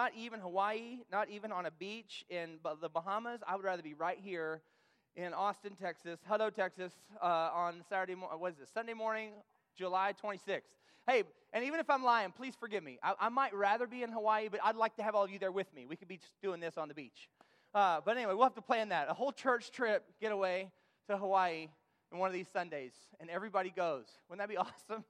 not even Hawaii, not even on a beach in the Bahamas. I would rather be right here in Austin, Texas, Hutto, Texas, uh, on Saturday, morning, what is it, Sunday morning, July 26th. Hey, and even if I'm lying, please forgive me. I, I, might rather be in Hawaii, but I'd like to have all of you there with me. We could be just doing this on the beach. Uh, but anyway, we'll have to plan that. A whole church trip getaway to Hawaii in one of these Sundays, and everybody goes. Wouldn't that be awesome?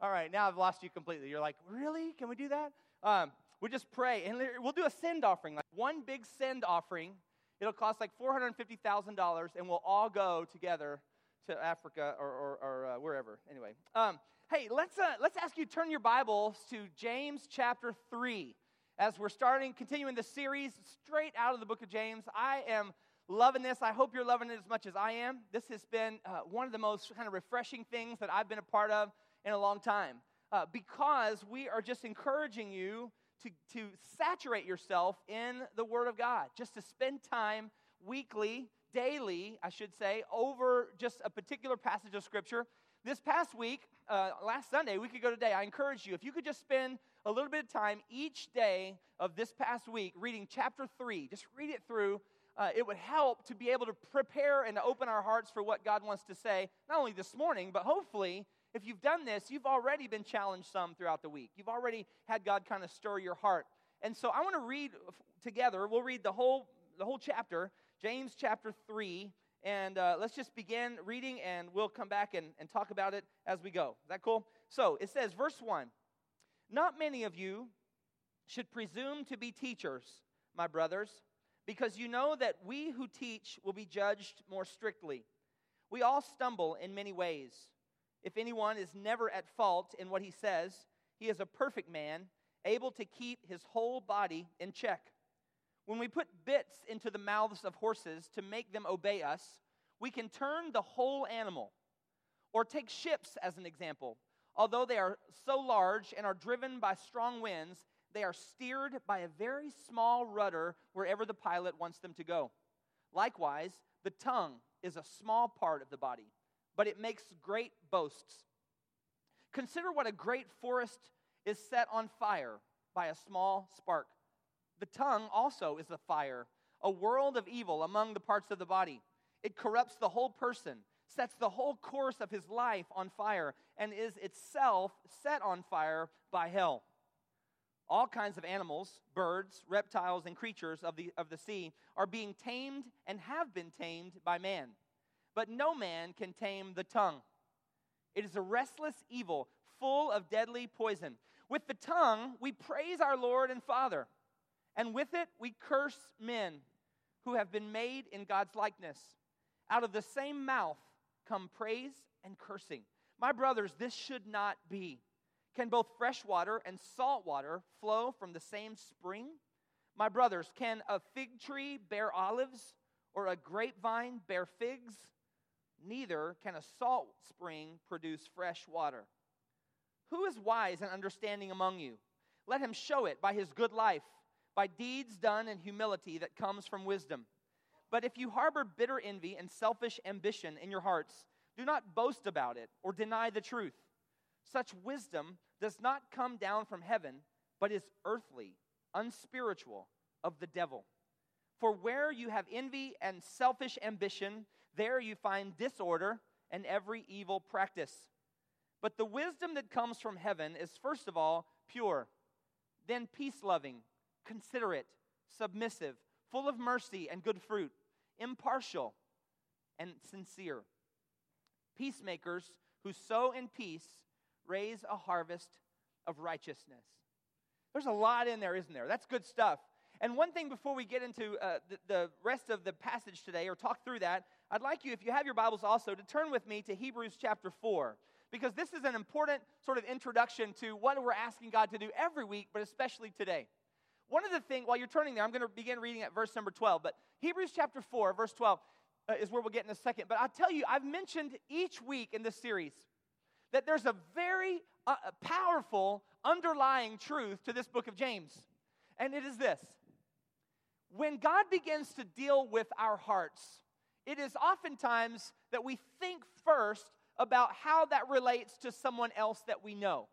All right, now I've lost you completely. You're like, really? Can we do that? Um, we just pray, and we'll do a send offering, like one big send offering. It'll cost like $450,000, and we'll all go together to Africa or, or, or uh, wherever. Anyway, um, hey, let's, uh, let's ask you to turn your Bibles to James chapter 3 as we're starting, continuing the series straight out of the book of James. I am loving this. I hope you're loving it as much as I am. This has been uh, one of the most kind of refreshing things that I've been a part of in a long time uh, because we are just encouraging you to, to saturate yourself in the Word of God, just to spend time weekly, daily, I should say, over just a particular passage of Scripture. This past week, uh, last Sunday, we could go today. I encourage you, if you could just spend a little bit of time each day of this past week reading chapter 3, just read it through. Uh, it would help to be able to prepare and to open our hearts for what God wants to say, not only this morning, but hopefully if you've done this, you've already been challenged some throughout the week. You've already had God kind of stir your heart. And so I want to read together. We'll read the whole the whole chapter, James chapter 3, and uh, let's just begin reading and we'll come back and, and talk about it as we go. Is that cool? So it says, verse 1 Not many of you should presume to be teachers, my brothers, because you know that we who teach will be judged more strictly. We all stumble in many ways. If anyone is never at fault in what he says, he is a perfect man, able to keep his whole body in check. When we put bits into the mouths of horses to make them obey us, we can turn the whole animal. Or take ships as an example. Although they are so large and are driven by strong winds, they are steered by a very small rudder wherever the pilot wants them to go. Likewise, the tongue is a small part of the body but it makes great boasts. Consider what a great forest is set on fire by a small spark. The tongue also is a fire, a world of evil among the parts of the body. It corrupts the whole person, sets the whole course of his life on fire, and is itself set on fire by hell. All kinds of animals, birds, reptiles, and creatures of the, of the sea are being tamed and have been tamed by man but no man can tame the tongue. It is a restless evil, full of deadly poison. With the tongue, we praise our Lord and Father, and with it, we curse men who have been made in God's likeness. Out of the same mouth come praise and cursing. My brothers, this should not be. Can both fresh water and salt water flow from the same spring? My brothers, can a fig tree bear olives or a grapevine bear figs? Neither can a salt spring produce fresh water. Who is wise and understanding among you? Let him show it by his good life, by deeds done in humility that comes from wisdom. But if you harbor bitter envy and selfish ambition in your hearts, do not boast about it or deny the truth. Such wisdom does not come down from heaven, but is earthly, unspiritual, of the devil. For where you have envy and selfish ambition, there you find disorder and every evil practice. But the wisdom that comes from heaven is first of all pure, then peace loving, considerate, submissive, full of mercy and good fruit, impartial and sincere. Peacemakers who sow in peace raise a harvest of righteousness. There's a lot in there, isn't there? That's good stuff. And one thing before we get into uh, the, the rest of the passage today or talk through that, I'd like you, if you have your Bibles also, to turn with me to Hebrews chapter 4, because this is an important sort of introduction to what we're asking God to do every week, but especially today. One of the things, while you're turning there, I'm going to begin reading at verse number 12, but Hebrews chapter 4, verse 12 uh, is where we'll get in a second. But I'll tell you, I've mentioned each week in this series that there's a very uh, powerful underlying truth to this book of James, and it is this. When God begins to deal with our hearts, it is oftentimes that we think first about how that relates to someone else that we know.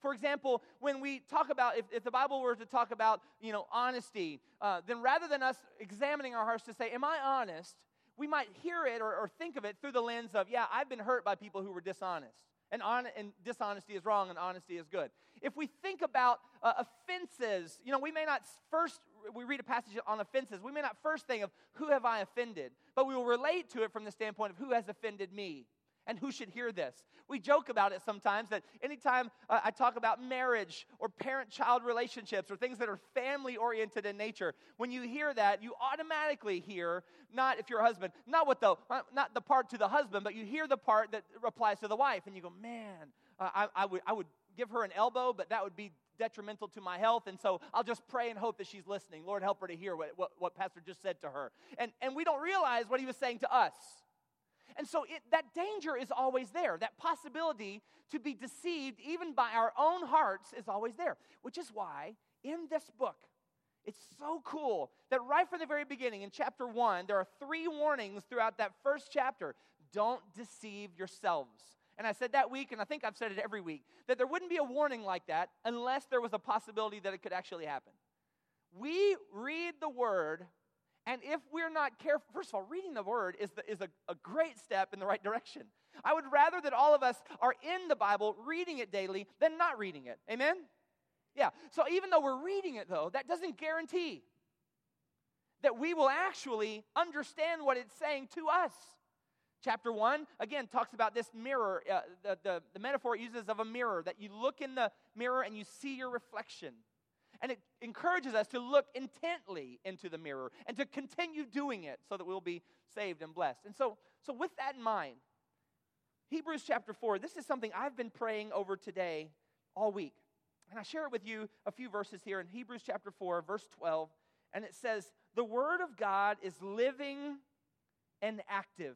For example, when we talk about, if, if the Bible were to talk about, you know, honesty, uh, then rather than us examining our hearts to say, Am I honest? we might hear it or, or think of it through the lens of, Yeah, I've been hurt by people who were dishonest. And, on, and dishonesty is wrong and honesty is good. If we think about uh, offenses, you know, we may not first, we read a passage on offenses, we may not first think of who have I offended, but we will relate to it from the standpoint of who has offended me and who should hear this. We joke about it sometimes that anytime uh, I talk about marriage or parent child relationships or things that are family oriented in nature, when you hear that, you automatically hear, not if you're a husband, not what the, not the part to the husband, but you hear the part that applies to the wife, and you go, man, uh, I, I, would, I would give her an elbow, but that would be detrimental to my health. And so I'll just pray and hope that she's listening. Lord, help her to hear what, what, what Pastor just said to her. And, and we don't realize what he was saying to us. And so it, that danger is always there. That possibility to be deceived, even by our own hearts, is always there. Which is why in this book, it's so cool that right from the very beginning in chapter one, there are three warnings throughout that first chapter. Don't deceive yourselves. And I said that week, and I think I've said it every week, that there wouldn't be a warning like that unless there was a possibility that it could actually happen. We read the word and if we're not careful, first of all, reading the word is, the, is a, a great step in the right direction. I would rather that all of us are in the Bible, reading it daily, than not reading it. Amen? Yeah. So even though we're reading it, though, that doesn't guarantee that we will actually understand what it's saying to us. Chapter 1, again, talks about this mirror. Uh, the, the, the metaphor it uses of a mirror, that you look in the mirror and you see your reflection. And it encourages us to look intently into the mirror and to continue doing it so that we'll be saved and blessed. And so, so with that in mind, Hebrews chapter 4, this is something I've been praying over today all week. And I share it with you a few verses here in Hebrews chapter 4, verse 12. And it says, The word of God is living and active.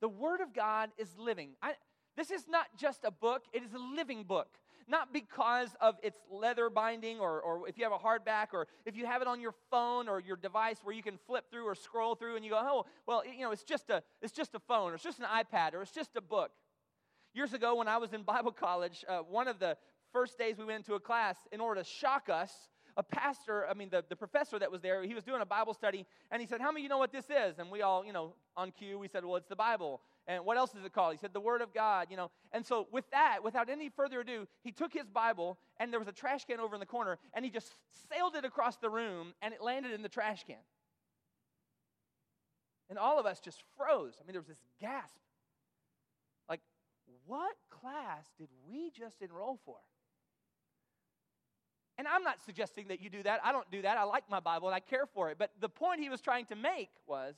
The word of God is living. I, this is not just a book, it is a living book not because of its leather binding or, or if you have a hardback or if you have it on your phone or your device where you can flip through or scroll through and you go, oh, well, you know, it's just a, it's just a phone or it's just an iPad or it's just a book. Years ago, when I was in Bible college, uh, one of the first days we went into a class, in order to shock us, a pastor, I mean, the, the professor that was there, he was doing a Bible study, and he said, How many of you know what this is? And we all, you know, on cue, we said, Well, it's the Bible. And what else is it called? He said, The Word of God, you know. And so, with that, without any further ado, he took his Bible, and there was a trash can over in the corner, and he just sailed it across the room, and it landed in the trash can. And all of us just froze. I mean, there was this gasp. Like, what class did we just enroll for? And I'm not suggesting that you do that. I don't do that. I like my Bible and I care for it. But the point he was trying to make was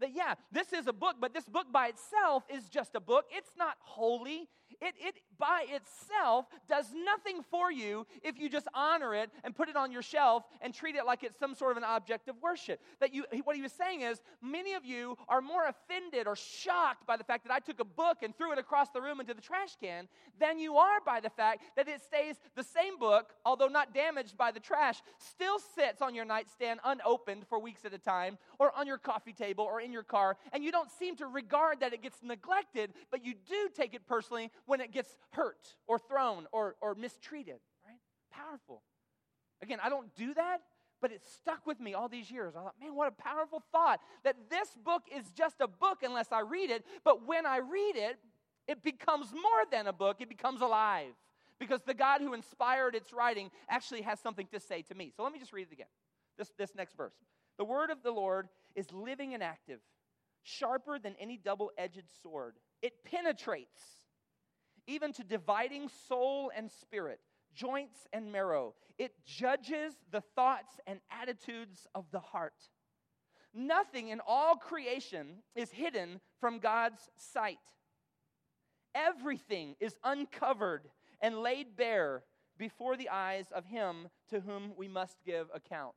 that, yeah, this is a book, but this book by itself is just a book. It's not holy. It, it by itself does nothing for you if you just honor it and put it on your shelf and treat it like it's some sort of an object of worship. That you, what he was saying is, many of you are more offended or shocked by the fact that I took a book and threw it across the room into the trash can than you are by the fact that it stays the same book, although not damaged by the trash, still sits on your nightstand unopened for weeks at a time, or on your coffee table, or in your car, and you don't seem to regard that it gets neglected, but you do take it personally when it gets hurt or thrown or, or mistreated, right? Powerful. Again, I don't do that, but it stuck with me all these years. I thought, man, what a powerful thought that this book is just a book unless I read it, but when I read it, it becomes more than a book, it becomes alive. Because the God who inspired its writing actually has something to say to me. So let me just read it again. This, this next verse. The word of the Lord is living and active, sharper than any double edged sword. It penetrates even to dividing soul and spirit, joints and marrow. It judges the thoughts and attitudes of the heart. Nothing in all creation is hidden from God's sight. Everything is uncovered and laid bare before the eyes of Him to whom we must give account.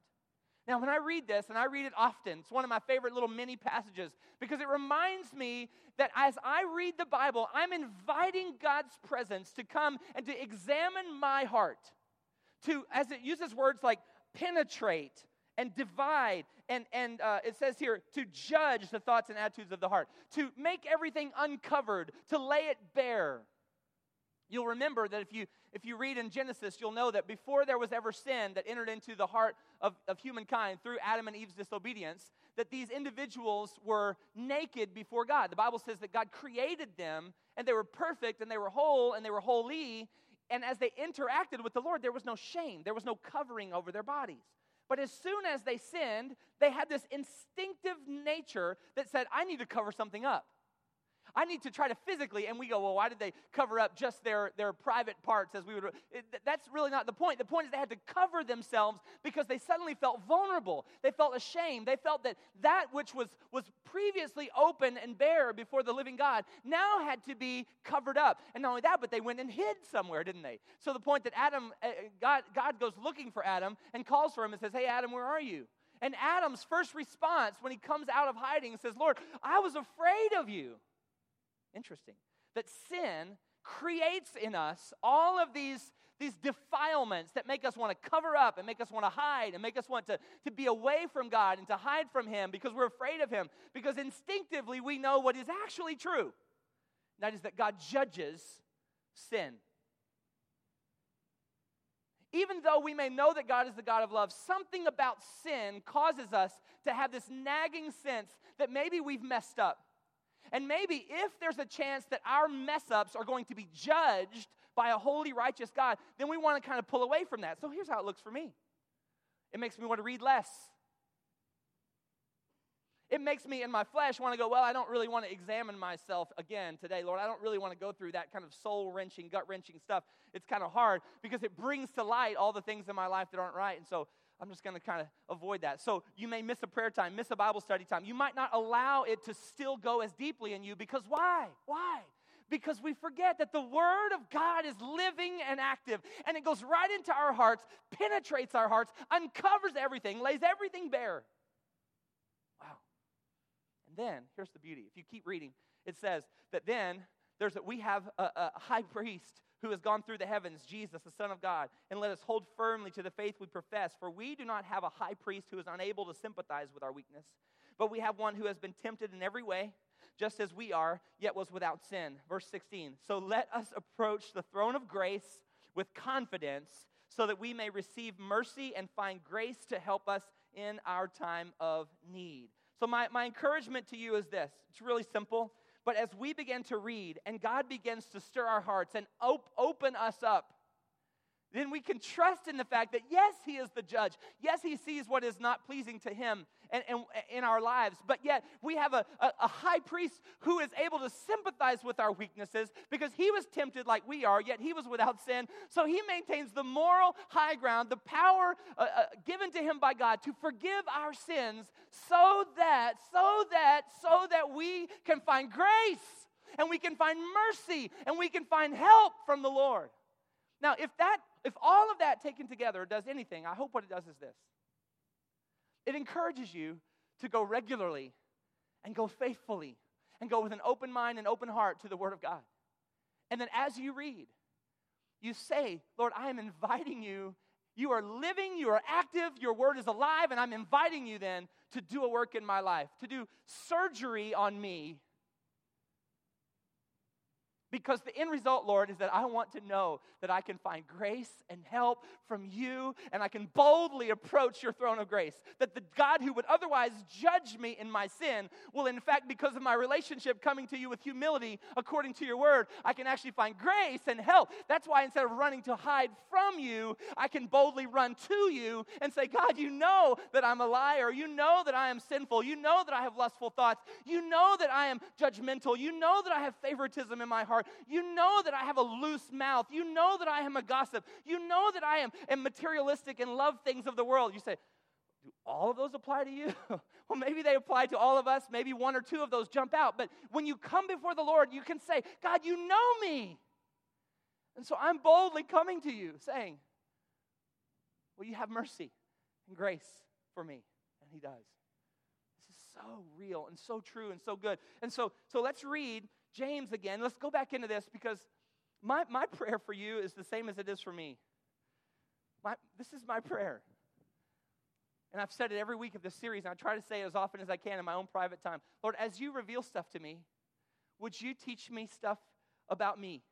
Now, when I read this, and I read it often, it's one of my favorite little mini passages because it reminds me that as I read the Bible, I'm inviting God's presence to come and to examine my heart, to, as it uses words like penetrate and divide, and, and uh, it says here, to judge the thoughts and attitudes of the heart, to make everything uncovered, to lay it bare. You'll remember that if you, if you read in Genesis, you'll know that before there was ever sin that entered into the heart of, of humankind through Adam and Eve's disobedience, that these individuals were naked before God. The Bible says that God created them and they were perfect and they were whole and they were holy. And as they interacted with the Lord, there was no shame, there was no covering over their bodies. But as soon as they sinned, they had this instinctive nature that said, I need to cover something up. I need to try to physically, and we go, well, why did they cover up just their, their private parts as we would? It, that's really not the point. The point is they had to cover themselves because they suddenly felt vulnerable. They felt ashamed. They felt that that which was, was previously open and bare before the living God now had to be covered up. And not only that, but they went and hid somewhere, didn't they? So the point that Adam, uh, God, God goes looking for Adam and calls for him and says, hey, Adam, where are you? And Adam's first response when he comes out of hiding says, Lord, I was afraid of you. Interesting. That sin creates in us all of these, these defilements that make us want to cover up and make us want to hide and make us want to, to be away from God and to hide from Him because we're afraid of Him. Because instinctively we know what is actually true. That is that God judges sin. Even though we may know that God is the God of love, something about sin causes us to have this nagging sense that maybe we've messed up and maybe if there's a chance that our mess ups are going to be judged by a holy, righteous God, then we want to kind of pull away from that. So here's how it looks for me it makes me want to read less. It makes me in my flesh want to go, well, I don't really want to examine myself again today, Lord. I don't really want to go through that kind of soul wrenching, gut wrenching stuff. It's kind of hard because it brings to light all the things in my life that aren't right. And so I'm just going to kind of avoid that. So you may miss a prayer time, miss a Bible study time. You might not allow it to still go as deeply in you because why? Why? Because we forget that the Word of God is living and active, and it goes right into our hearts, penetrates our hearts, uncovers everything, lays everything bare. Wow. And then, here's the beauty. If you keep reading, it says that then there's a, we have a, a high priest who has gone through the heavens, Jesus, the Son of God, and let us hold firmly to the faith we profess. For we do not have a high priest who is unable to sympathize with our weakness, but we have one who has been tempted in every way, just as we are, yet was without sin. Verse 16. So let us approach the throne of grace with confidence, so that we may receive mercy and find grace to help us in our time of need. So, my, my encouragement to you is this it's really simple. But as we begin to read and God begins to stir our hearts and op- open us up then we can trust in the fact that yes, He is the judge. Yes, He sees what is not pleasing to Him and, and in our lives. But yet, we have a, a, a, high priest who is able to sympathize with our weaknesses because He was tempted like we are, yet He was without sin. So He maintains the moral high ground, the power uh, uh, given to Him by God to forgive our sins so that, so that, so that we can find grace and we can find mercy and we can find help from the Lord. Now, if that if all of that taken together does anything, I hope what it does is this it encourages you to go regularly and go faithfully and go with an open mind and open heart to the Word of God. And then as you read, you say, Lord, I am inviting you. You are living, you are active, your word is alive, and I'm inviting you then to do a work in my life, to do surgery on me because the end result, Lord, is that I want to know that I can find grace and help from you, and I can boldly approach your throne of grace. That the God who would otherwise judge me in my sin will, in fact, because of my relationship coming to you with humility according to your word, I can actually find grace and help. That's why instead of running to hide from you, I can boldly run to you and say, God, you know that I'm a liar. You know that I am sinful. You know that I have lustful thoughts. You know that I am judgmental. You know that I have favoritism in my heart heart. You know that I have a loose mouth. You know that I am a gossip. You know that I am, am materialistic and love things of the world. You say, do all of those apply to you? well, maybe they apply to all of us. Maybe one or two of those jump out. But when you come before the Lord, you can say, God, you know me. And so I'm boldly coming to you saying, Will you have mercy and grace for me? And He does. This is so real and so true and so good. And so, so let's read James again. Let's go back into this because my, my prayer for you is the same as it is for me. My, this is my prayer. And I've said it every week of this series, and I try to say it as often as I can in my own private time. Lord, as you reveal stuff to me, would you teach me stuff about me?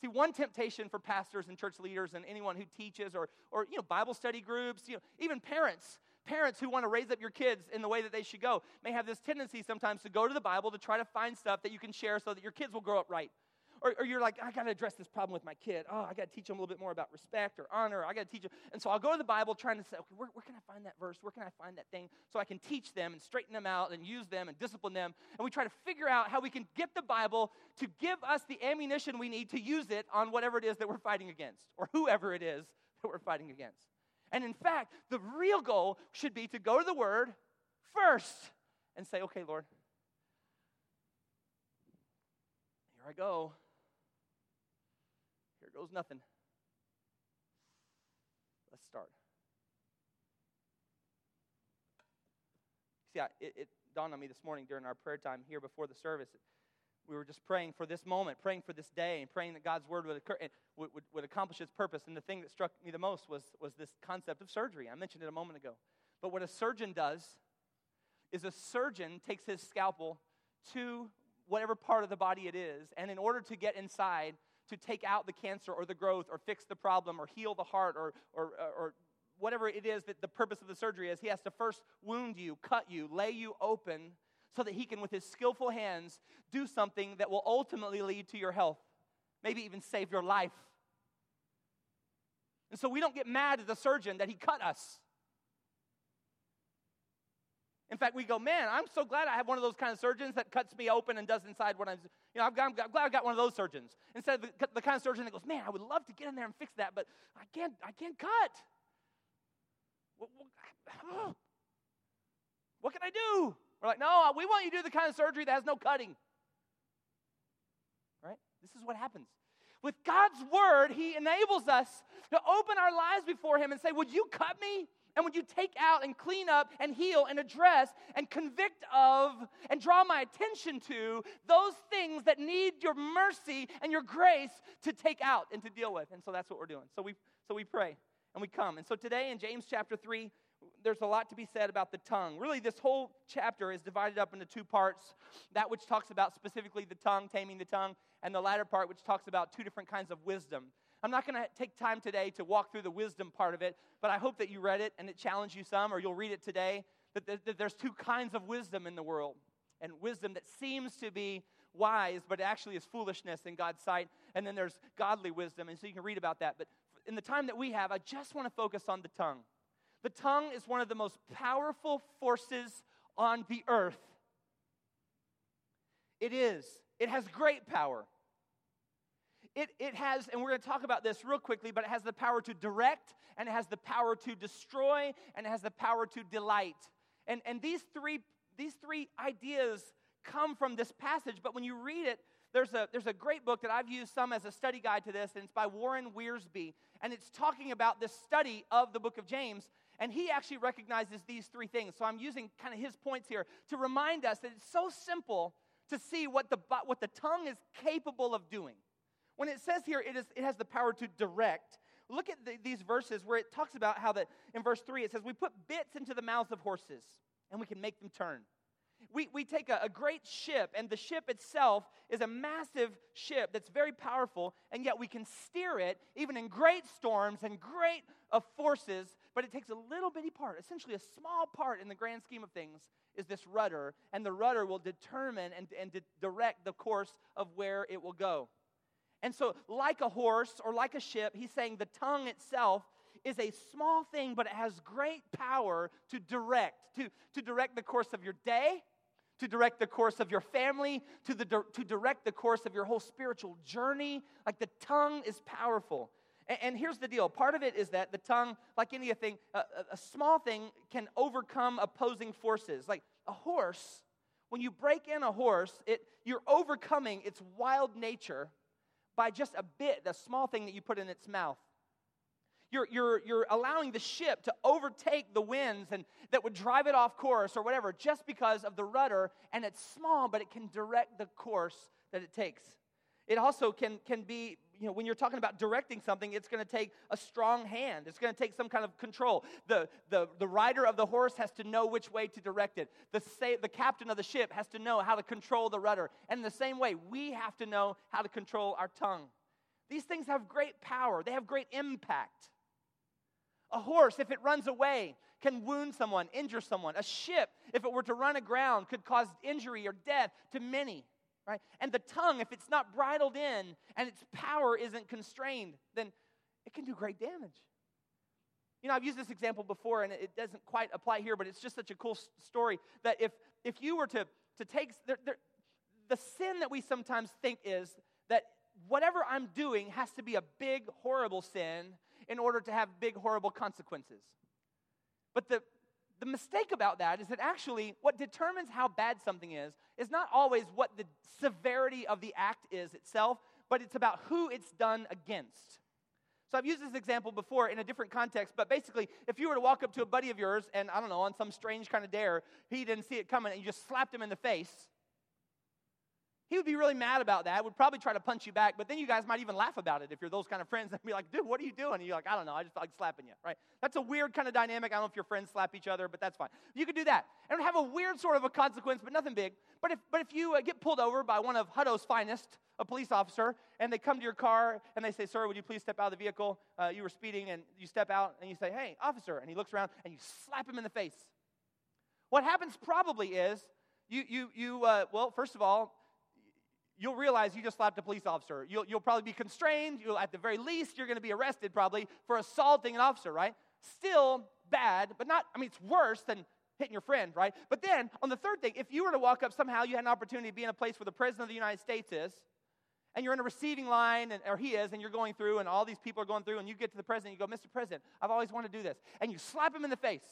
See, one temptation for pastors and church leaders and anyone who teaches or, or you know, Bible study groups, you know, even parents, parents who want to raise up your kids in the way that they should go may have this tendency sometimes to go to the Bible to try to find stuff that you can share so that your kids will grow up right. Or, or you're like, I got to address this problem with my kid. Oh, I got to teach them a little bit more about respect or honor. I got to teach them. And so I'll go to the Bible trying to say, okay, where, where can I find that verse? Where can I find that thing? So I can teach them and straighten them out and use them and discipline them. And we try to figure out how we can get the Bible to give us the ammunition we need to use it on whatever it is that we're fighting against or whoever it is that we're fighting against. And in fact, the real goal should be to go to the Word first and say, okay, Lord, here I go Here goes nothing. Let's start. See, I, it, it, dawned on me this morning during our prayer time here before the service. We were just praying for this moment, praying for this day, and praying that God's word would, occur, would, would, would accomplish its purpose. And the thing that struck me the most was, was this concept of surgery. I mentioned it a moment ago. But what a surgeon does is a surgeon takes his scalpel to whatever part of the body it is, and in order to get inside, to take out the cancer or the growth or fix the problem or heal the heart or, or, or whatever it is that the purpose of the surgery is, he has to first wound you, cut you, lay you open so that he can, with his skillful hands, do something that will ultimately lead to your health, maybe even save your life. And so we don't get mad at the surgeon that he cut us. In fact, we go, man, I'm so glad I have one of those kind of surgeons that cuts me open and does inside what I'm, you know, I'm, I'm glad I got one of those surgeons. Instead of the, the, kind of surgeon that goes, man, I would love to get in there and fix that, but I can't, I can't cut. What, what, what can I do? We're like, no, we want you to do the kind of surgery that has no cutting. Right? This is what happens. With God's word, He enables us to open our lives before Him and say, Would you cut me? And would you take out and clean up and heal and address and convict of and draw my attention to those things that need your mercy and your grace to take out and to deal with. And so that's what we're doing. So we so we pray and we come. And so today in James chapter 3, there's a lot to be said about the tongue. Really, this whole chapter is divided up into two parts that which talks about specifically the tongue, taming the tongue, and the latter part, which talks about two different kinds of wisdom. I'm not going to take time today to walk through the wisdom part of it, but I hope that you read it and it challenged you some, or you'll read it today. That, there's two kinds of wisdom in the world, and wisdom that seems to be wise, but actually is foolishness in God's sight. And then there's godly wisdom, and so you can read about that. But in the time that we have, I just want to focus on the tongue. The tongue is one of the most powerful forces on the earth. It is. It has great power it, it has, and we're going to talk about this real quickly, but it has the power to direct, and it has the power to destroy, and it has the power to delight. And, and these, three, these three ideas come from this passage, but when you read it, there's a, there's a great book that I've used some as a study guide to this, and it's by Warren Wiersbe. And it's talking about this study of the book of James. And he actually recognizes these three things. So I'm using kind of his points here to remind us that it's so simple to see what the, what the tongue is capable of doing. When it says here it, is, it has the power to direct, look at the, these verses where it talks about how that in verse 3 it says, We put bits into the mouths of horses and we can make them turn. We, we take a, a great ship, and the ship itself is a massive ship that's very powerful, and yet we can steer it even in great storms and great uh, forces, but it takes a little bitty part, essentially a small part in the grand scheme of things, is this rudder, and the rudder will determine and, and direct the course of where it will go. And so, like a horse or like a ship, he's saying the tongue itself is a small thing, but it has great power to direct, to, to direct the course of your day, to direct the course of your family, to, the, to direct the course of your whole spiritual journey. Like the tongue is powerful. And, and here's the deal part of it is that the tongue, like anything, a, a small thing can overcome opposing forces. Like a horse, when you break in a horse, it, you're overcoming its wild nature by just a bit, the small thing that you put in its mouth. You're, you're, you're allowing the ship to overtake the winds and that would drive it off course or whatever just because of the rudder, and it's small, but it can direct the course that it takes. It also can, can be, you know, when you're talking about directing something, it's going to take a strong hand. It's going to take some kind of control. The, the, the rider of the horse has to know which way to direct it. The, say, the captain of the ship has to know how to control the rudder. And the same way, we have to know how to control our tongue. These things have great power, they have great impact. A horse, if it runs away, can wound someone, injure someone. A ship, if it were to run aground, could cause injury or death to many. Right? And the tongue, if it's not bridled in and its power isn't constrained, then it can do great damage. You know, I've used this example before and it doesn't quite apply here, but it's just such a cool story that if, if you were to, to take there, there, the sin that we sometimes think is that whatever I'm doing has to be a big, horrible sin in order to have big, horrible consequences. But the, the mistake about that is that actually what determines how bad something is is not always what the severity of the act is itself, but it's about who it's done against. So I've used this example before in a different context, but basically, if you were to walk up to a buddy of yours and I don't know, on some strange kind of dare, he didn't see it coming and you just slapped him in the face, he would be really mad about that, would probably try to punch you back, but then you guys might even laugh about it if you're those kind of friends and be like, dude, what are you doing? And you're like, I don't know, I just like slapping you, right? That's a weird kind of dynamic. I don't know if your friends slap each other, but that's fine. You could do that. And have a weird sort of a consequence, but nothing big. But if, but if you uh, get pulled over by one of Hutto's finest, a police officer, and they come to your car and they say, sir, would you please step out of the vehicle? Uh, you were speeding, and you step out and you say, hey, officer, and he looks around and you slap him in the face. What happens probably is you, you, you uh, well, first of all, you'll realize you just slapped a police officer. You'll, you'll probably be constrained. You'll, at the very least, you're going to be arrested probably for assaulting an officer, right? Still bad, but not, I mean, it's worse than hitting your friend, right? But then on the third thing, if you were to walk up somehow, you had an opportunity to be in a place where the president of the United States is, and you're in a receiving line, and, or he is, and you're going through, and all these people are going through, and you get to the president, you go, Mr. President, I've always wanted to do this. And you slap him in the face.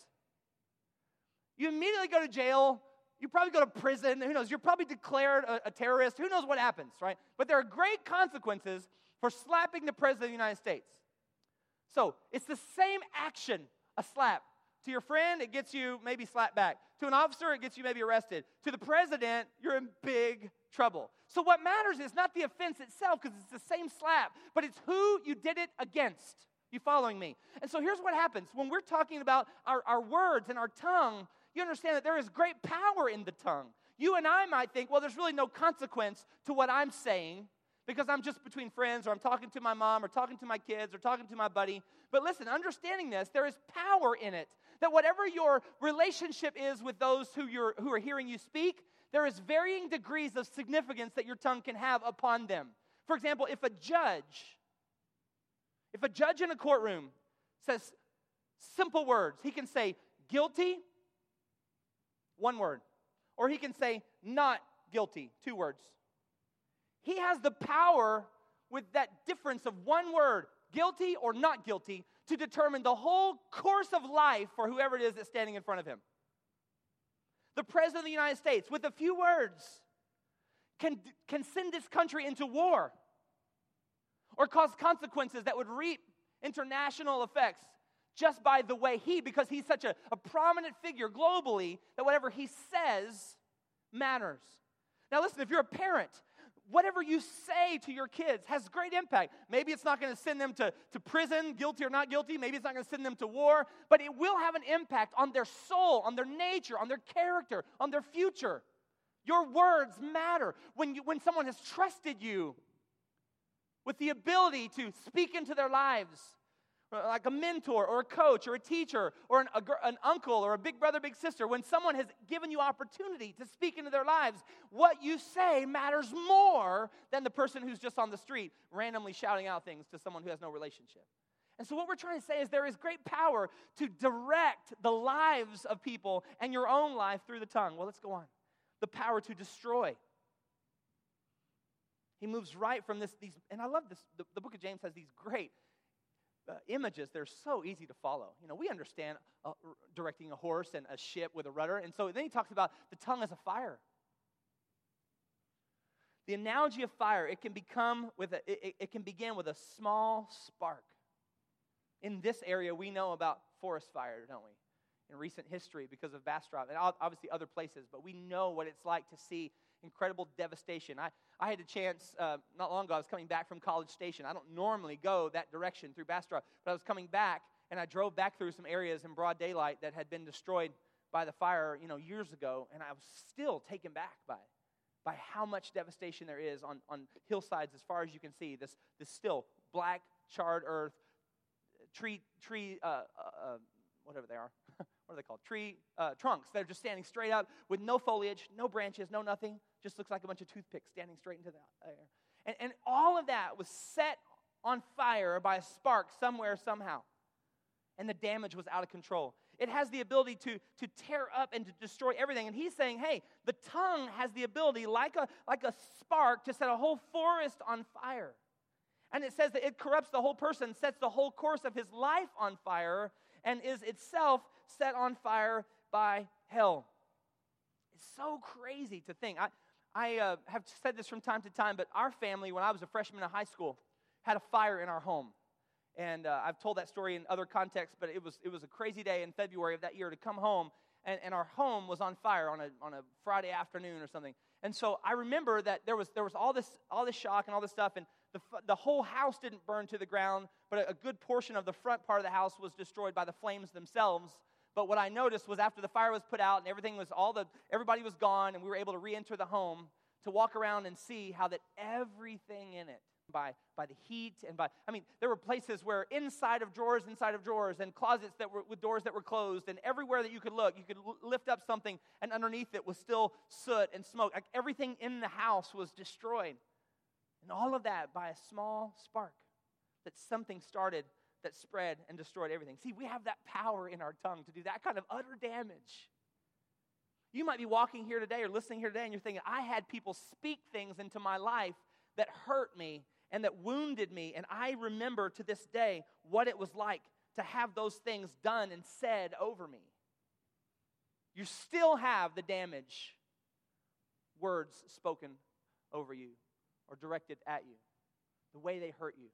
You immediately go to jail you probably go to prison. Who knows? You're probably declared a, a, terrorist. Who knows what happens, right? But there are great consequences for slapping the president of the United States. So it's the same action, a slap. To your friend, it gets you maybe slapped back. To an officer, it gets you maybe arrested. To the president, you're in big trouble. So what matters is not the offense itself, because it's the same slap, but it's who you did it against. You following me? And so here's what happens when we're talking about our, our words and our tongue you understand that there is great power in the tongue. You and I might think, well, there's really no consequence to what I'm saying because I'm just between friends or I'm talking to my mom or talking to my kids or talking to my buddy. But listen, understanding this, there is power in it. That whatever your relationship is with those who, you're, who are hearing you speak, there is varying degrees of significance that your tongue can have upon them. For example, if a judge, if a judge in a courtroom says simple words, he can say guilty one word. Or he can say, not guilty, two words. He has the power with that difference of one word, guilty or not guilty, to determine the whole course of life for whoever it is that's standing in front of him. The President of the United States, with a few words, can, can send this country into war or cause consequences that would reap international effects just by the way he, because he's such a, a prominent figure globally, that whatever he says matters. Now, listen, if you're a parent, whatever you say to your kids has great impact. Maybe it's not going to send them to, to prison, guilty or not guilty. Maybe it's not going to send them to war, but it will have an impact on their soul, on their nature, on their character, on their future. Your words matter. When, you, when someone has trusted you with the ability to speak into their lives, Uh, like a mentor or a coach or a teacher or an, a, an, uncle or a big brother, big sister, when someone has given you opportunity to speak into their lives, what you say matters more than the person who's just on the street randomly shouting out things to someone who has no relationship. And so, what we're trying to say is there is great power to direct the lives of people and your own life through the tongue. Well, let's go on. The power to destroy. He moves right from this, these, and I love this. The, the book of James has these great uh, images, they're so easy to follow. You know, we understand uh, directing a horse and a ship with a rudder. And so then he talks about the tongue as a fire. The analogy of fire, it can become with a, it, it can begin with a small spark. In this area, we know about forest fire, don't we? In recent history, because of Bastrop, and obviously other places, but we know what it's like to see incredible devastation. I, I had a chance uh, not long ago, I was coming back from College Station. I don't normally go that direction through Bastrop, but I was coming back and I drove back through some areas in broad daylight that had been destroyed by the fire, you know, years ago, and I was still taken back by by how much devastation there is on, on hillsides as far as you can see. This, this still black, charred earth, tree, tree uh, uh, uh whatever they are. what are they called? Tree uh, trunks. that are just standing straight up with no foliage, no branches, no nothing. Just looks like a bunch of toothpicks standing straight into the air. And, and all of that was set on fire by a spark somewhere, somehow. And the damage was out of control. It has the ability to, to tear up and to destroy everything. And he's saying, hey, the tongue has the ability, like a, like a spark, to set a whole forest on fire. And it says that it corrupts the whole person, sets the whole course of his life on fire, and is itself set on fire by hell. It's so crazy to think. I, I uh, have said this from time to time, but our family, when I was a freshman in high school, had a fire in our home. And uh, I've told that story in other contexts, but it was, it was a crazy day in February of that year to come home, and, and our home was on fire on a, on a Friday afternoon or something. And so I remember that there was, there was all, this, all this shock and all this stuff, and the, the whole house didn't burn to the ground, but a, a good portion of the front part of the house was destroyed by the flames themselves. But what I noticed was after the fire was put out and everything was all the everybody was gone and we were able to re-enter the home to walk around and see how that everything in it by, by the heat and by, I mean, there were places where inside of drawers, inside of drawers, and closets that were with doors that were closed, and everywhere that you could look, you could l- lift up something, and underneath it was still soot and smoke. Like everything in the house was destroyed. And all of that by a small spark that something started that spread and destroyed everything. See, we have that power in our tongue to do that kind of utter damage. You might be walking here today or listening here today, and you're thinking, I had people speak things into my life that hurt me and that wounded me. And I remember to this day what it was like to have those things done and said over me. You still have the damage, words spoken over you or directed at you, the way they hurt you.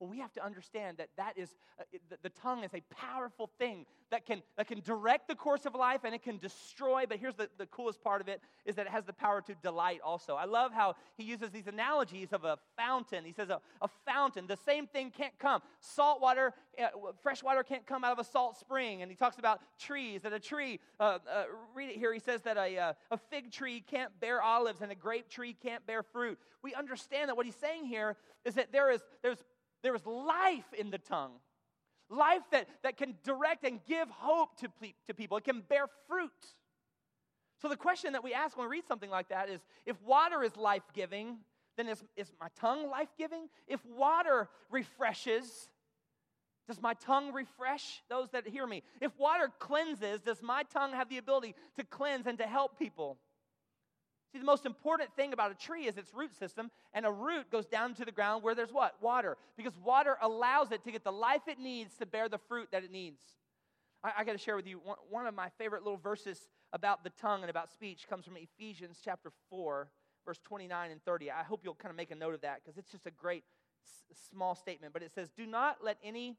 Well, we have to understand that that is uh, the, the, tongue is a powerful thing that can, that can direct the course of life and it can destroy. But here's the, the coolest part of it is that it has the power to delight also. I love how he uses these analogies of a fountain. He says a, a fountain, the same thing can't come. Salt water, uh, fresh water can't come out of a salt spring. And he talks about trees, that a tree, uh, uh, read it here, he says that a, uh, a fig tree can't bear olives and a grape tree can't bear fruit. We understand that what he's saying here is that there is there's there is life in the tongue. Life that, that can direct and give hope to, to people. It can bear fruit. So, the question that we ask when we read something like that is if water is life giving, then is, is my tongue life giving? If water refreshes, does my tongue refresh those that hear me? If water cleanses, does my tongue have the ability to cleanse and to help people? See, the most important thing about a tree is its root system, and a root goes down to the ground where there's what? Water. Because water allows it to get the life it needs to bear the fruit that it needs. I, I got to share with you one, one of my favorite little verses about the tongue and about speech comes from Ephesians chapter 4, verse 29 and 30. I hope you'll kind of make a note of that because it's just a great s- small statement. But it says, Do not let any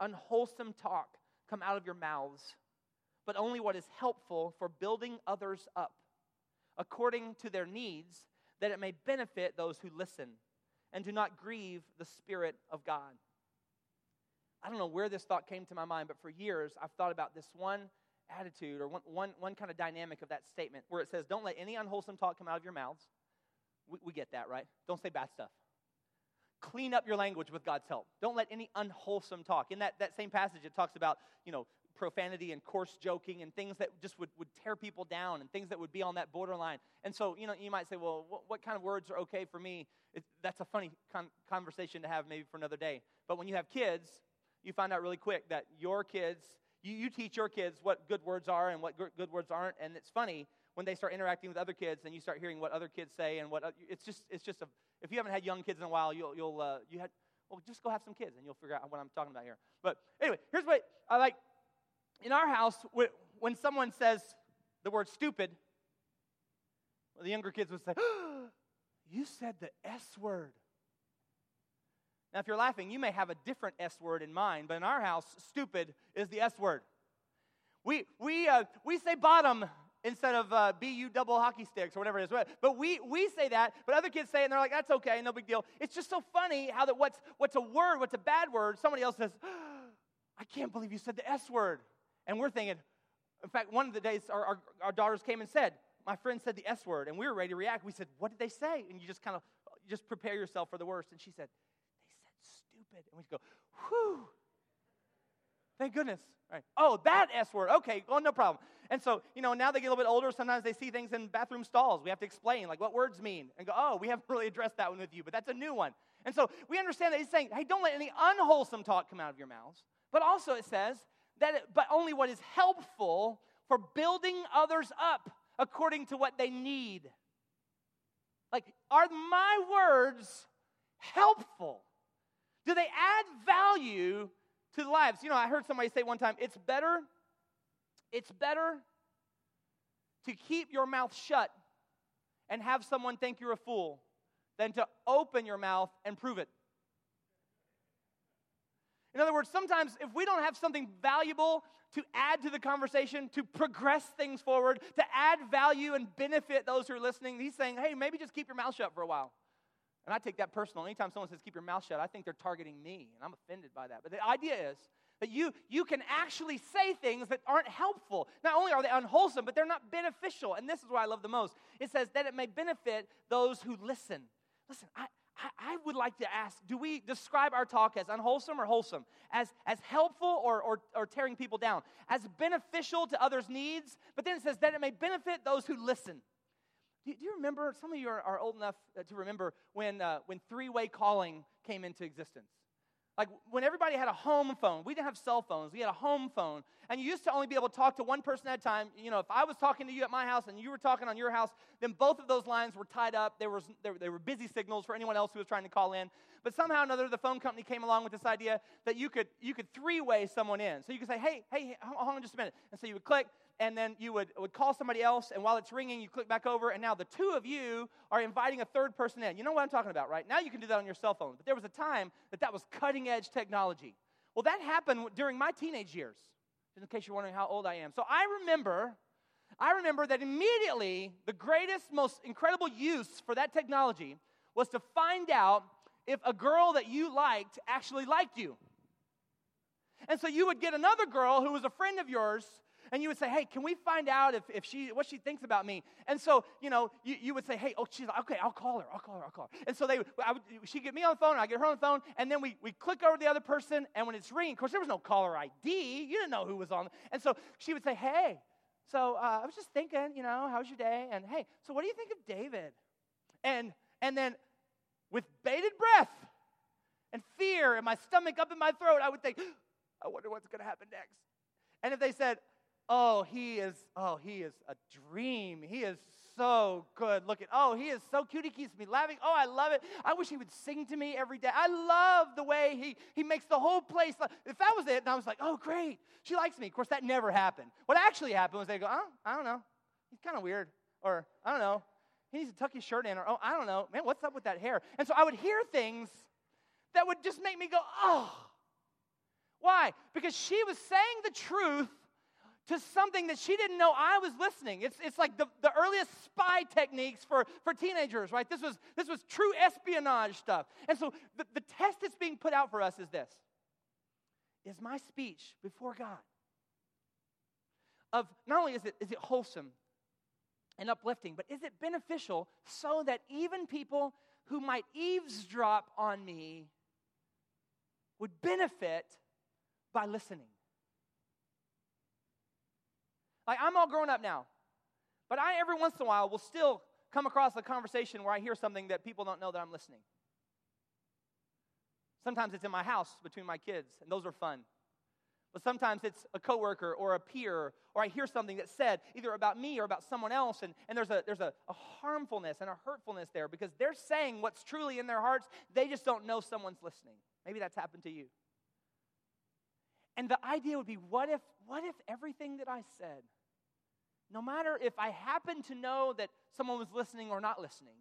unwholesome talk come out of your mouths, but only what is helpful for building others up according to their needs, that it may benefit those who listen, and do not grieve the Spirit of God. I don't know where this thought came to my mind, but for years I've thought about this one attitude or one, one, one kind of dynamic of that statement where it says, Don't let any unwholesome talk come out of your mouths. We, we get that, right? Don't say bad stuff. Clean up your language with God's help. Don't let any unwholesome talk. In that, that same passage, it talks about, you know, profanity and coarse joking and things that just would, would tear people down and things that would be on that borderline. And so, you know, you might say, well, what, what kind of words are okay for me? It, that's a funny con- conversation to have maybe for another day. But when you have kids, you find out really quick that your kids, you, you teach your kids what good words are and what good words aren't. And it's funny when they start interacting with other kids and you start hearing what other kids say and what, it's just, it's just a, if you haven't had young kids in a while, you'll, you'll, uh, you had, well, just go have some kids and you'll figure out what I'm talking about here. But anyway, here's what I like in our house, when someone says the word stupid, well, the younger kids would say, oh, You said the S word. Now, if you're laughing, you may have a different S word in mind, but in our house, stupid is the S word. We, we, uh, we say bottom instead of uh, BU double hockey sticks or whatever it is. But we, we say that, but other kids say it and they're like, that's okay, no big deal. It's just so funny how that what's, what's a word, what's a bad word, somebody else says, oh, I can't believe you said the S word. And we're thinking, in fact, one of the days our, our, our daughters came and said, my friend said the S word, and we were ready to react. We said, What did they say? And you just kind of just prepare yourself for the worst. And she said, They said stupid. And we go, Whew. Thank goodness. Right. Oh, that S word. Okay, well, no problem. And so, you know, now they get a little bit older. Sometimes they see things in bathroom stalls. We have to explain, like, what words mean. And go, oh, we haven't really addressed that one with you, but that's a new one. And so we understand that he's saying, hey, don't let any unwholesome talk come out of your mouths. But also it says that, but only what is helpful for building others up according to what they need. Like, are my words helpful? Do they add value to lives? You know, I heard somebody say one time, it's better, it's better to keep your mouth shut and have someone think you're a fool than to open your mouth and prove it. In other words, sometimes if we don't have something valuable to add to the conversation, to progress things forward, to add value and benefit those who are listening, he's saying, hey, maybe just keep your mouth shut for a while. And I take that personal. Anytime someone says keep your mouth shut, I think they're targeting me, and I'm offended by that. But the idea is that you, you can actually say things that aren't helpful. Not only are they unwholesome, but they're not beneficial. And this is what I love the most. It says that it may benefit those who listen. Listen, I, I, I would like to ask do we describe our talk as unwholesome or wholesome? As, as helpful or, or, or tearing people down? As beneficial to others' needs? But then it says that it may benefit those who listen. Do, do you remember? Some of you are, are old enough uh, to remember when, uh, when three way calling came into existence. Like when everybody had a home phone, we didn't have cell phones, we had a home phone. And you used to only be able to talk to one person at a time. You know, if I was talking to you at my house and you were talking on your house, then both of those lines were tied up. There, was, there, there were busy signals for anyone else who was trying to call in. But somehow or another, the phone company came along with this idea that you could, you could three way someone in. So you could say, hey, hey, hold on just a minute. And so you would click, and then you would, would call somebody else, and while it's ringing, you click back over, and now the two of you are inviting a third person in. You know what I'm talking about, right? Now you can do that on your cell phone. But there was a time that that was cutting edge technology. Well, that happened during my teenage years, in case you're wondering how old I am. So I remember. I remember that immediately the greatest, most incredible use for that technology was to find out if a girl that you liked actually liked you. And so you would get another girl who was a friend of yours and you would say, hey, can we find out if, if she, what she thinks about me? And so, you know, you, you would say, hey, oh, she's like, okay, I'll call her, I'll call her, I'll call her. And so they, I would, she'd get me on the phone, I get her on the phone, and then we, we click over the other person, and when it's ringing, of course, there was no caller ID. You didn't know who was on. And so she would say, hey, so uh, I was just thinking, you know, how's your day? And hey, so what do you think of David? And, and then with bated breath and fear and my stomach up in my throat, I would think, I wonder what's going to happen next. And if they said, Oh, he is, oh, he is a dream. He is so good looking. Oh, he is so cute. He keeps me laughing. Oh, I love it. I wish he would sing to me every day. I love the way he, he makes the whole place. If that was it, and I was like, oh, great. She likes me. Of course, that never happened. What actually happened was they go, oh, I don't know. He's kind of weird. Or, I don't know. He needs to tuck his shirt in. Or, oh, I don't know. Man, what's up with that hair? And so I would hear things that would just make me go, oh. Why? Because she was saying the truth to something that she didn't know I was listening. It's, it's like the, the earliest spy techniques for, for teenagers, right? This was, this was true espionage stuff. And so the, the test that's being put out for us is this Is my speech before God of not only is it, is it wholesome and uplifting, but is it beneficial so that even people who might eavesdrop on me would benefit by listening? Like, I'm all grown up now. But I, every once in a while, will still come across a conversation where I hear something that people don't know that I'm listening. Sometimes it's in my house between my kids, and those are fun. But sometimes it's a coworker or a peer, or I hear something that's said either about me or about someone else, and, and there's, a, there's a, a harmfulness and a hurtfulness there because they're saying what's truly in their hearts. They just don't know someone's listening. Maybe that's happened to you. And the idea would be what if, what if everything that I said, no matter if I happen to know that someone was listening or not listening,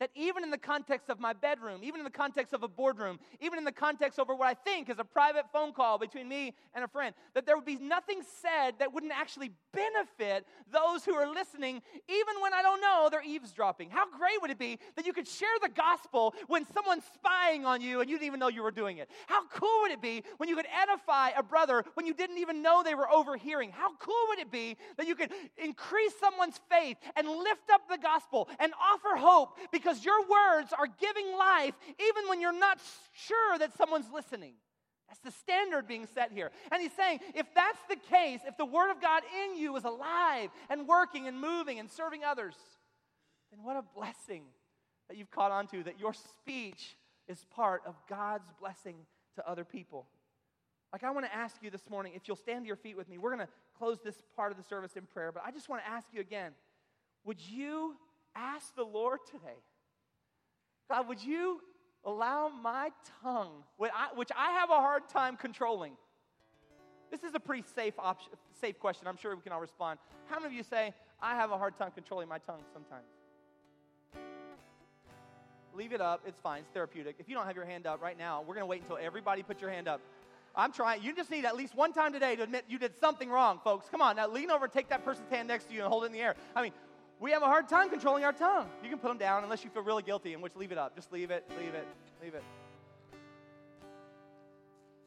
That even in the context of my bedroom, even in the context of a boardroom, even in the context over what I think is a private phone call between me and a friend, that there would be nothing said that wouldn't actually benefit those who are listening, even when I don't know they're eavesdropping. How great would it be that you could share the gospel when someone's spying on you and you didn't even know you were doing it? How cool would it be when you could edify a brother when you didn't even know they were overhearing? How cool would it be that you could increase someone's faith and lift up the gospel and offer hope because because your words are giving life even when you're not sure that someone's listening. That's the standard being set here. And he's saying, if that's the case, if the word of God in you is alive and working and moving and serving others, then what a blessing that you've caught on to, that your speech is part of God's blessing to other people. Like, I want to ask you this morning, if you'll stand to your feet with me, we're going to close this part of the service in prayer, but I just want to ask you again would you ask the Lord today? God, would you allow my tongue, which I have a hard time controlling? This is a pretty safe option, safe question. I'm sure we can all respond. How many of you say, I have a hard time controlling my tongue sometimes? Leave it up. It's fine. It's therapeutic. If you don't have your hand up right now, we're going to wait until everybody put your hand up. I'm trying. You just need at least one time today to admit you did something wrong, folks. Come on. Now lean over, take that person's hand next to you, and hold it in the air. I mean, we have a hard time controlling our tongue. You can put them down unless you feel really guilty, in which leave it up. Just leave it, leave it, leave it.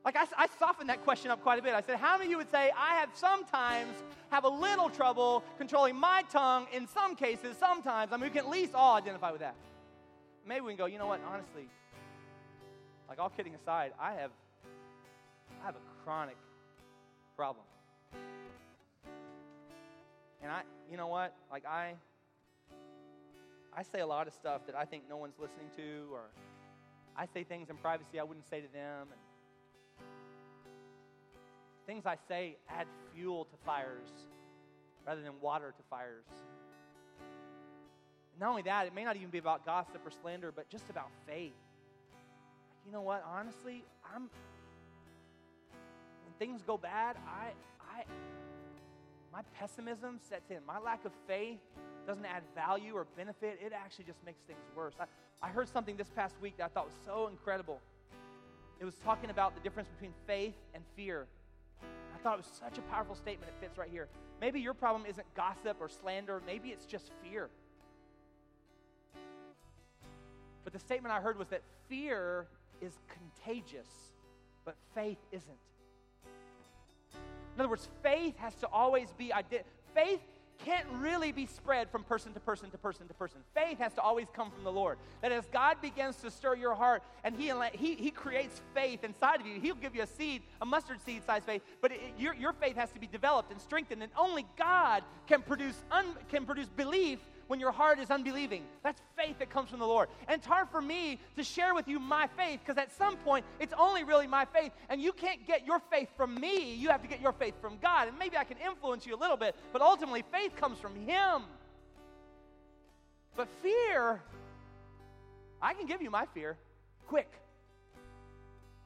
Like I, I softened that question up quite a bit. I said, how many of you would say, I have sometimes have a little trouble controlling my tongue in some cases, sometimes. I mean, we can at least all identify with that. Maybe we can go, you know what, honestly, like all kidding aside, I have I have a chronic problem. And I, you know what? Like I, I say a lot of stuff that I think no one's listening to, or I say things in privacy I wouldn't say to them. And things I say add fuel to fires rather than water to fires. Not only that, it may not even be about gossip or slander, but just about faith. Like, you know what? Honestly, I'm when things go bad, I I my pessimism sets in. My lack of faith doesn't add value or benefit, it actually just makes things worse. I, I heard something this past week that I thought was so incredible. It was talking about the difference between faith and fear. I thought it was such a powerful statement. It fits right here. Maybe your problem isn't gossip or slander, maybe it's just fear. But the statement I heard was that fear is contagious, but faith isn't. In other words, faith has to always be faith can't really be spread from person to person to person to person. Faith has to always come from the Lord. That as God begins to stir your heart and He, he, he creates faith inside of you, He'll give you a seed, a mustard seed size faith, but it, your, your faith has to be developed and strengthened, and only God can produce, un, can produce belief when your heart is unbelieving. That's faith that comes from the Lord. And it's hard for me to share with you my faith because at some point it's only really my faith. And you can't get your faith from me. You have to get your faith from God. And maybe I can influence you a little bit, but ultimately faith comes from Him. But fear, I can give you my fear quick.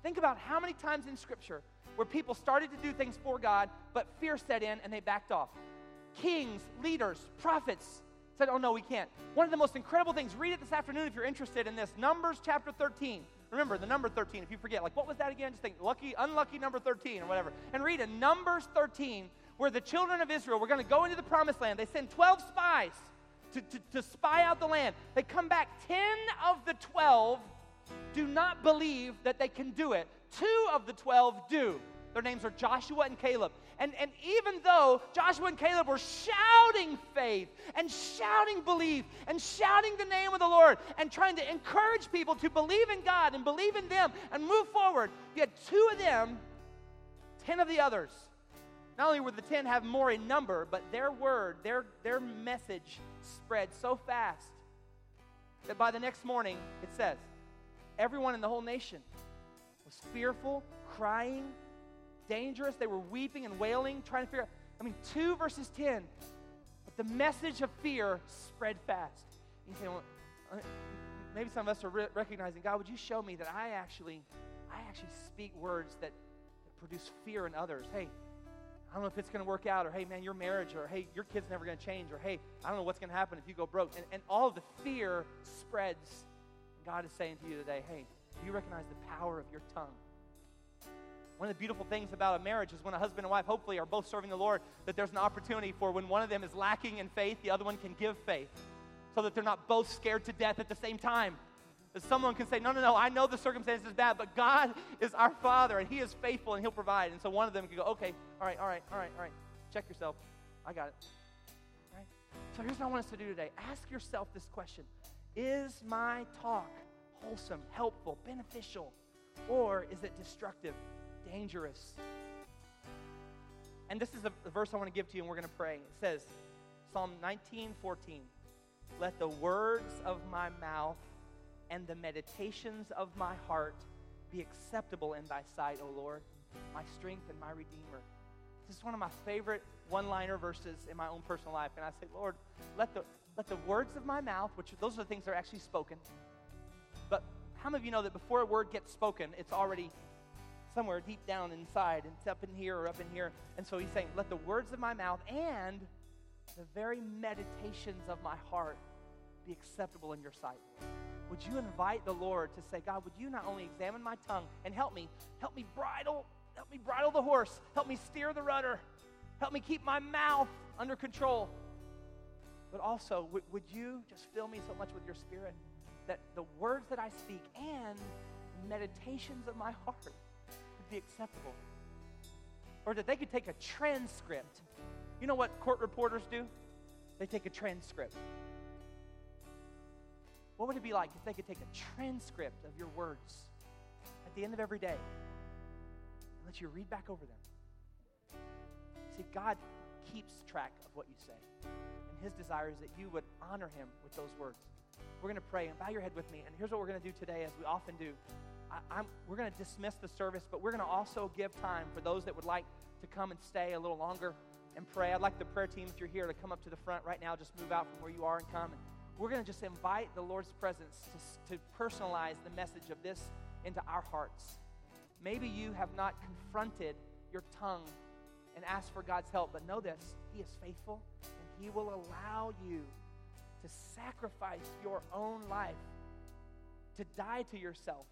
Think about how many times in Scripture where people started to do things for God, but fear set in and they backed off. Kings, leaders, prophets, said, Oh, no, we can't. One of the most incredible things, read it this afternoon if you're interested in this. Numbers chapter 13. Remember the number 13, if you forget. Like, what was that again? Just think, lucky, unlucky number 13 or whatever. And read in Numbers 13, where the children of Israel were going to go into the promised land. They send 12 spies to, to, to spy out the land. They come back. 10 of the 12 do not believe that they can do it, two of the 12 do. Their names are Joshua and Caleb. And, and even though Joshua and Caleb were shouting faith and shouting belief and shouting the name of the Lord and trying to encourage people to believe in God and believe in them and move forward, had two of them, 10 of the others. Not only were the 10 have more in number, but their word, their, their message spread so fast that by the next morning, it says, everyone in the whole nation was fearful, crying, dangerous. They were weeping and wailing, trying to figure out. I mean, 2 verses 10. But the message of fear spread fast. You say, well, uh, maybe some of us are re- recognizing, God, would you show me that I actually, I actually speak words that, that produce fear in others? Hey, I don't know if it's going to work out, or hey, man, your marriage, or hey, your kid's never going to change, or hey, I don't know what's going to happen if you go broke. And, and all the fear spreads. God is saying to you today, hey, do you recognize the power of your tongue? One of the beautiful things about a marriage is when a husband and wife hopefully are both serving the Lord, that there's an opportunity for when one of them is lacking in faith, the other one can give faith so that they're not both scared to death at the same time. That someone can say, No, no, no, I know the circumstance is bad, but God is our Father and He is faithful and He'll provide. And so one of them can go, Okay, all right, all right, all right, all right. Check yourself. I got it. All right? So here's what I want us to do today ask yourself this question Is my talk wholesome, helpful, beneficial, or is it destructive? Dangerous. And this is the, verse I want to give to you, and we're going to pray. It says, Psalm 19 14, Let the words of my mouth and the meditations of my heart be acceptable in thy sight, O Lord, my strength and my redeemer. This is one of my favorite one liner verses in my own personal life. And I say, Lord, let the, let the words of my mouth, which those are the things that are actually spoken, but how many of you know that before a word gets spoken, it's already somewhere deep down inside, and it's up in here or up in here. And so he's saying, Let the words of my mouth and the very meditations of my heart be acceptable in your sight. Would you invite the Lord to say, God, would you not only examine my tongue and help me, help me bridle, help me bridle the horse, help me steer the rudder, help me keep my mouth under control. But also, would, would you just fill me so much with your spirit that the words that I speak and meditations of my heart be acceptable. Or that they could take a transcript. You know what court reporters do? They take a transcript. What would it be like if they could take a transcript of your words at the end of every day and let you read back over them? See, God keeps track of what you say. And his desire is that you would honor him with those words. We're going to pray and bow your head with me. And here's what we're going to do today, as we often do. I, we're going to dismiss the service, but we're going to also give time for those that would like to come and stay a little longer and pray. I'd like the prayer team, if you're here, to come up to the front right now. Just move out from where you are and come. And we're going to just invite the Lord's presence to, to personalize the message of this into our hearts. Maybe you have not confronted your tongue and asked for God's help, but know this He is faithful and He will allow you to sacrifice your own life, to die to yourself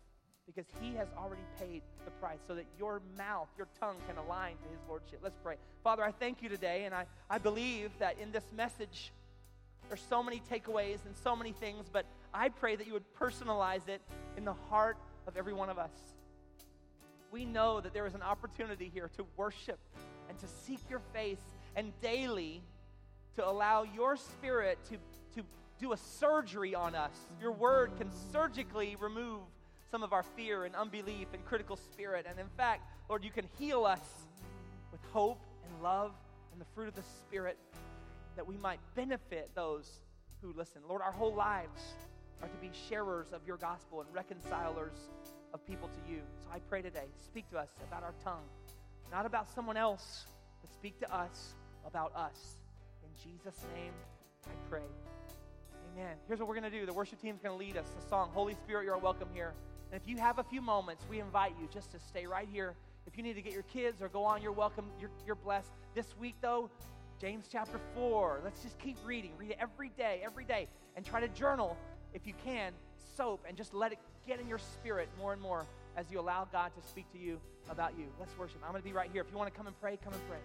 because he has already paid the price so that your mouth, your tongue can align to his lordship. Let's pray. Father, I thank you today, and I, I believe that in this message, there's so many takeaways and so many things, but I pray that you would personalize it in the heart of every one of us. We know that there is an opportunity here to worship and to seek your face and daily to allow your spirit to, to do a surgery on us. Your word can surgically remove some of our fear and unbelief and critical spirit. And in fact, Lord, you can heal us with hope and love and the fruit of the Spirit that we might benefit those who listen. Lord, our whole lives are to be sharers of your gospel and reconcilers of people to you. So I pray today, speak to us about our tongue, not about someone else, but speak to us about us. In Jesus' name, I pray. Amen. Here's what we're going to do the worship team is going to lead us a song, Holy Spirit, you're welcome here. And if you have a few moments, we invite you just to stay right here. If you need to get your kids or go on, you're welcome. You're, you're blessed. This week, though, James chapter 4. Let's just keep reading. Read it every day, every day. And try to journal, if you can, soap, and just let it get in your spirit more and more as you allow God to speak to you about you. Let's worship. I'm going to be right here. If you want to come and pray, come and pray.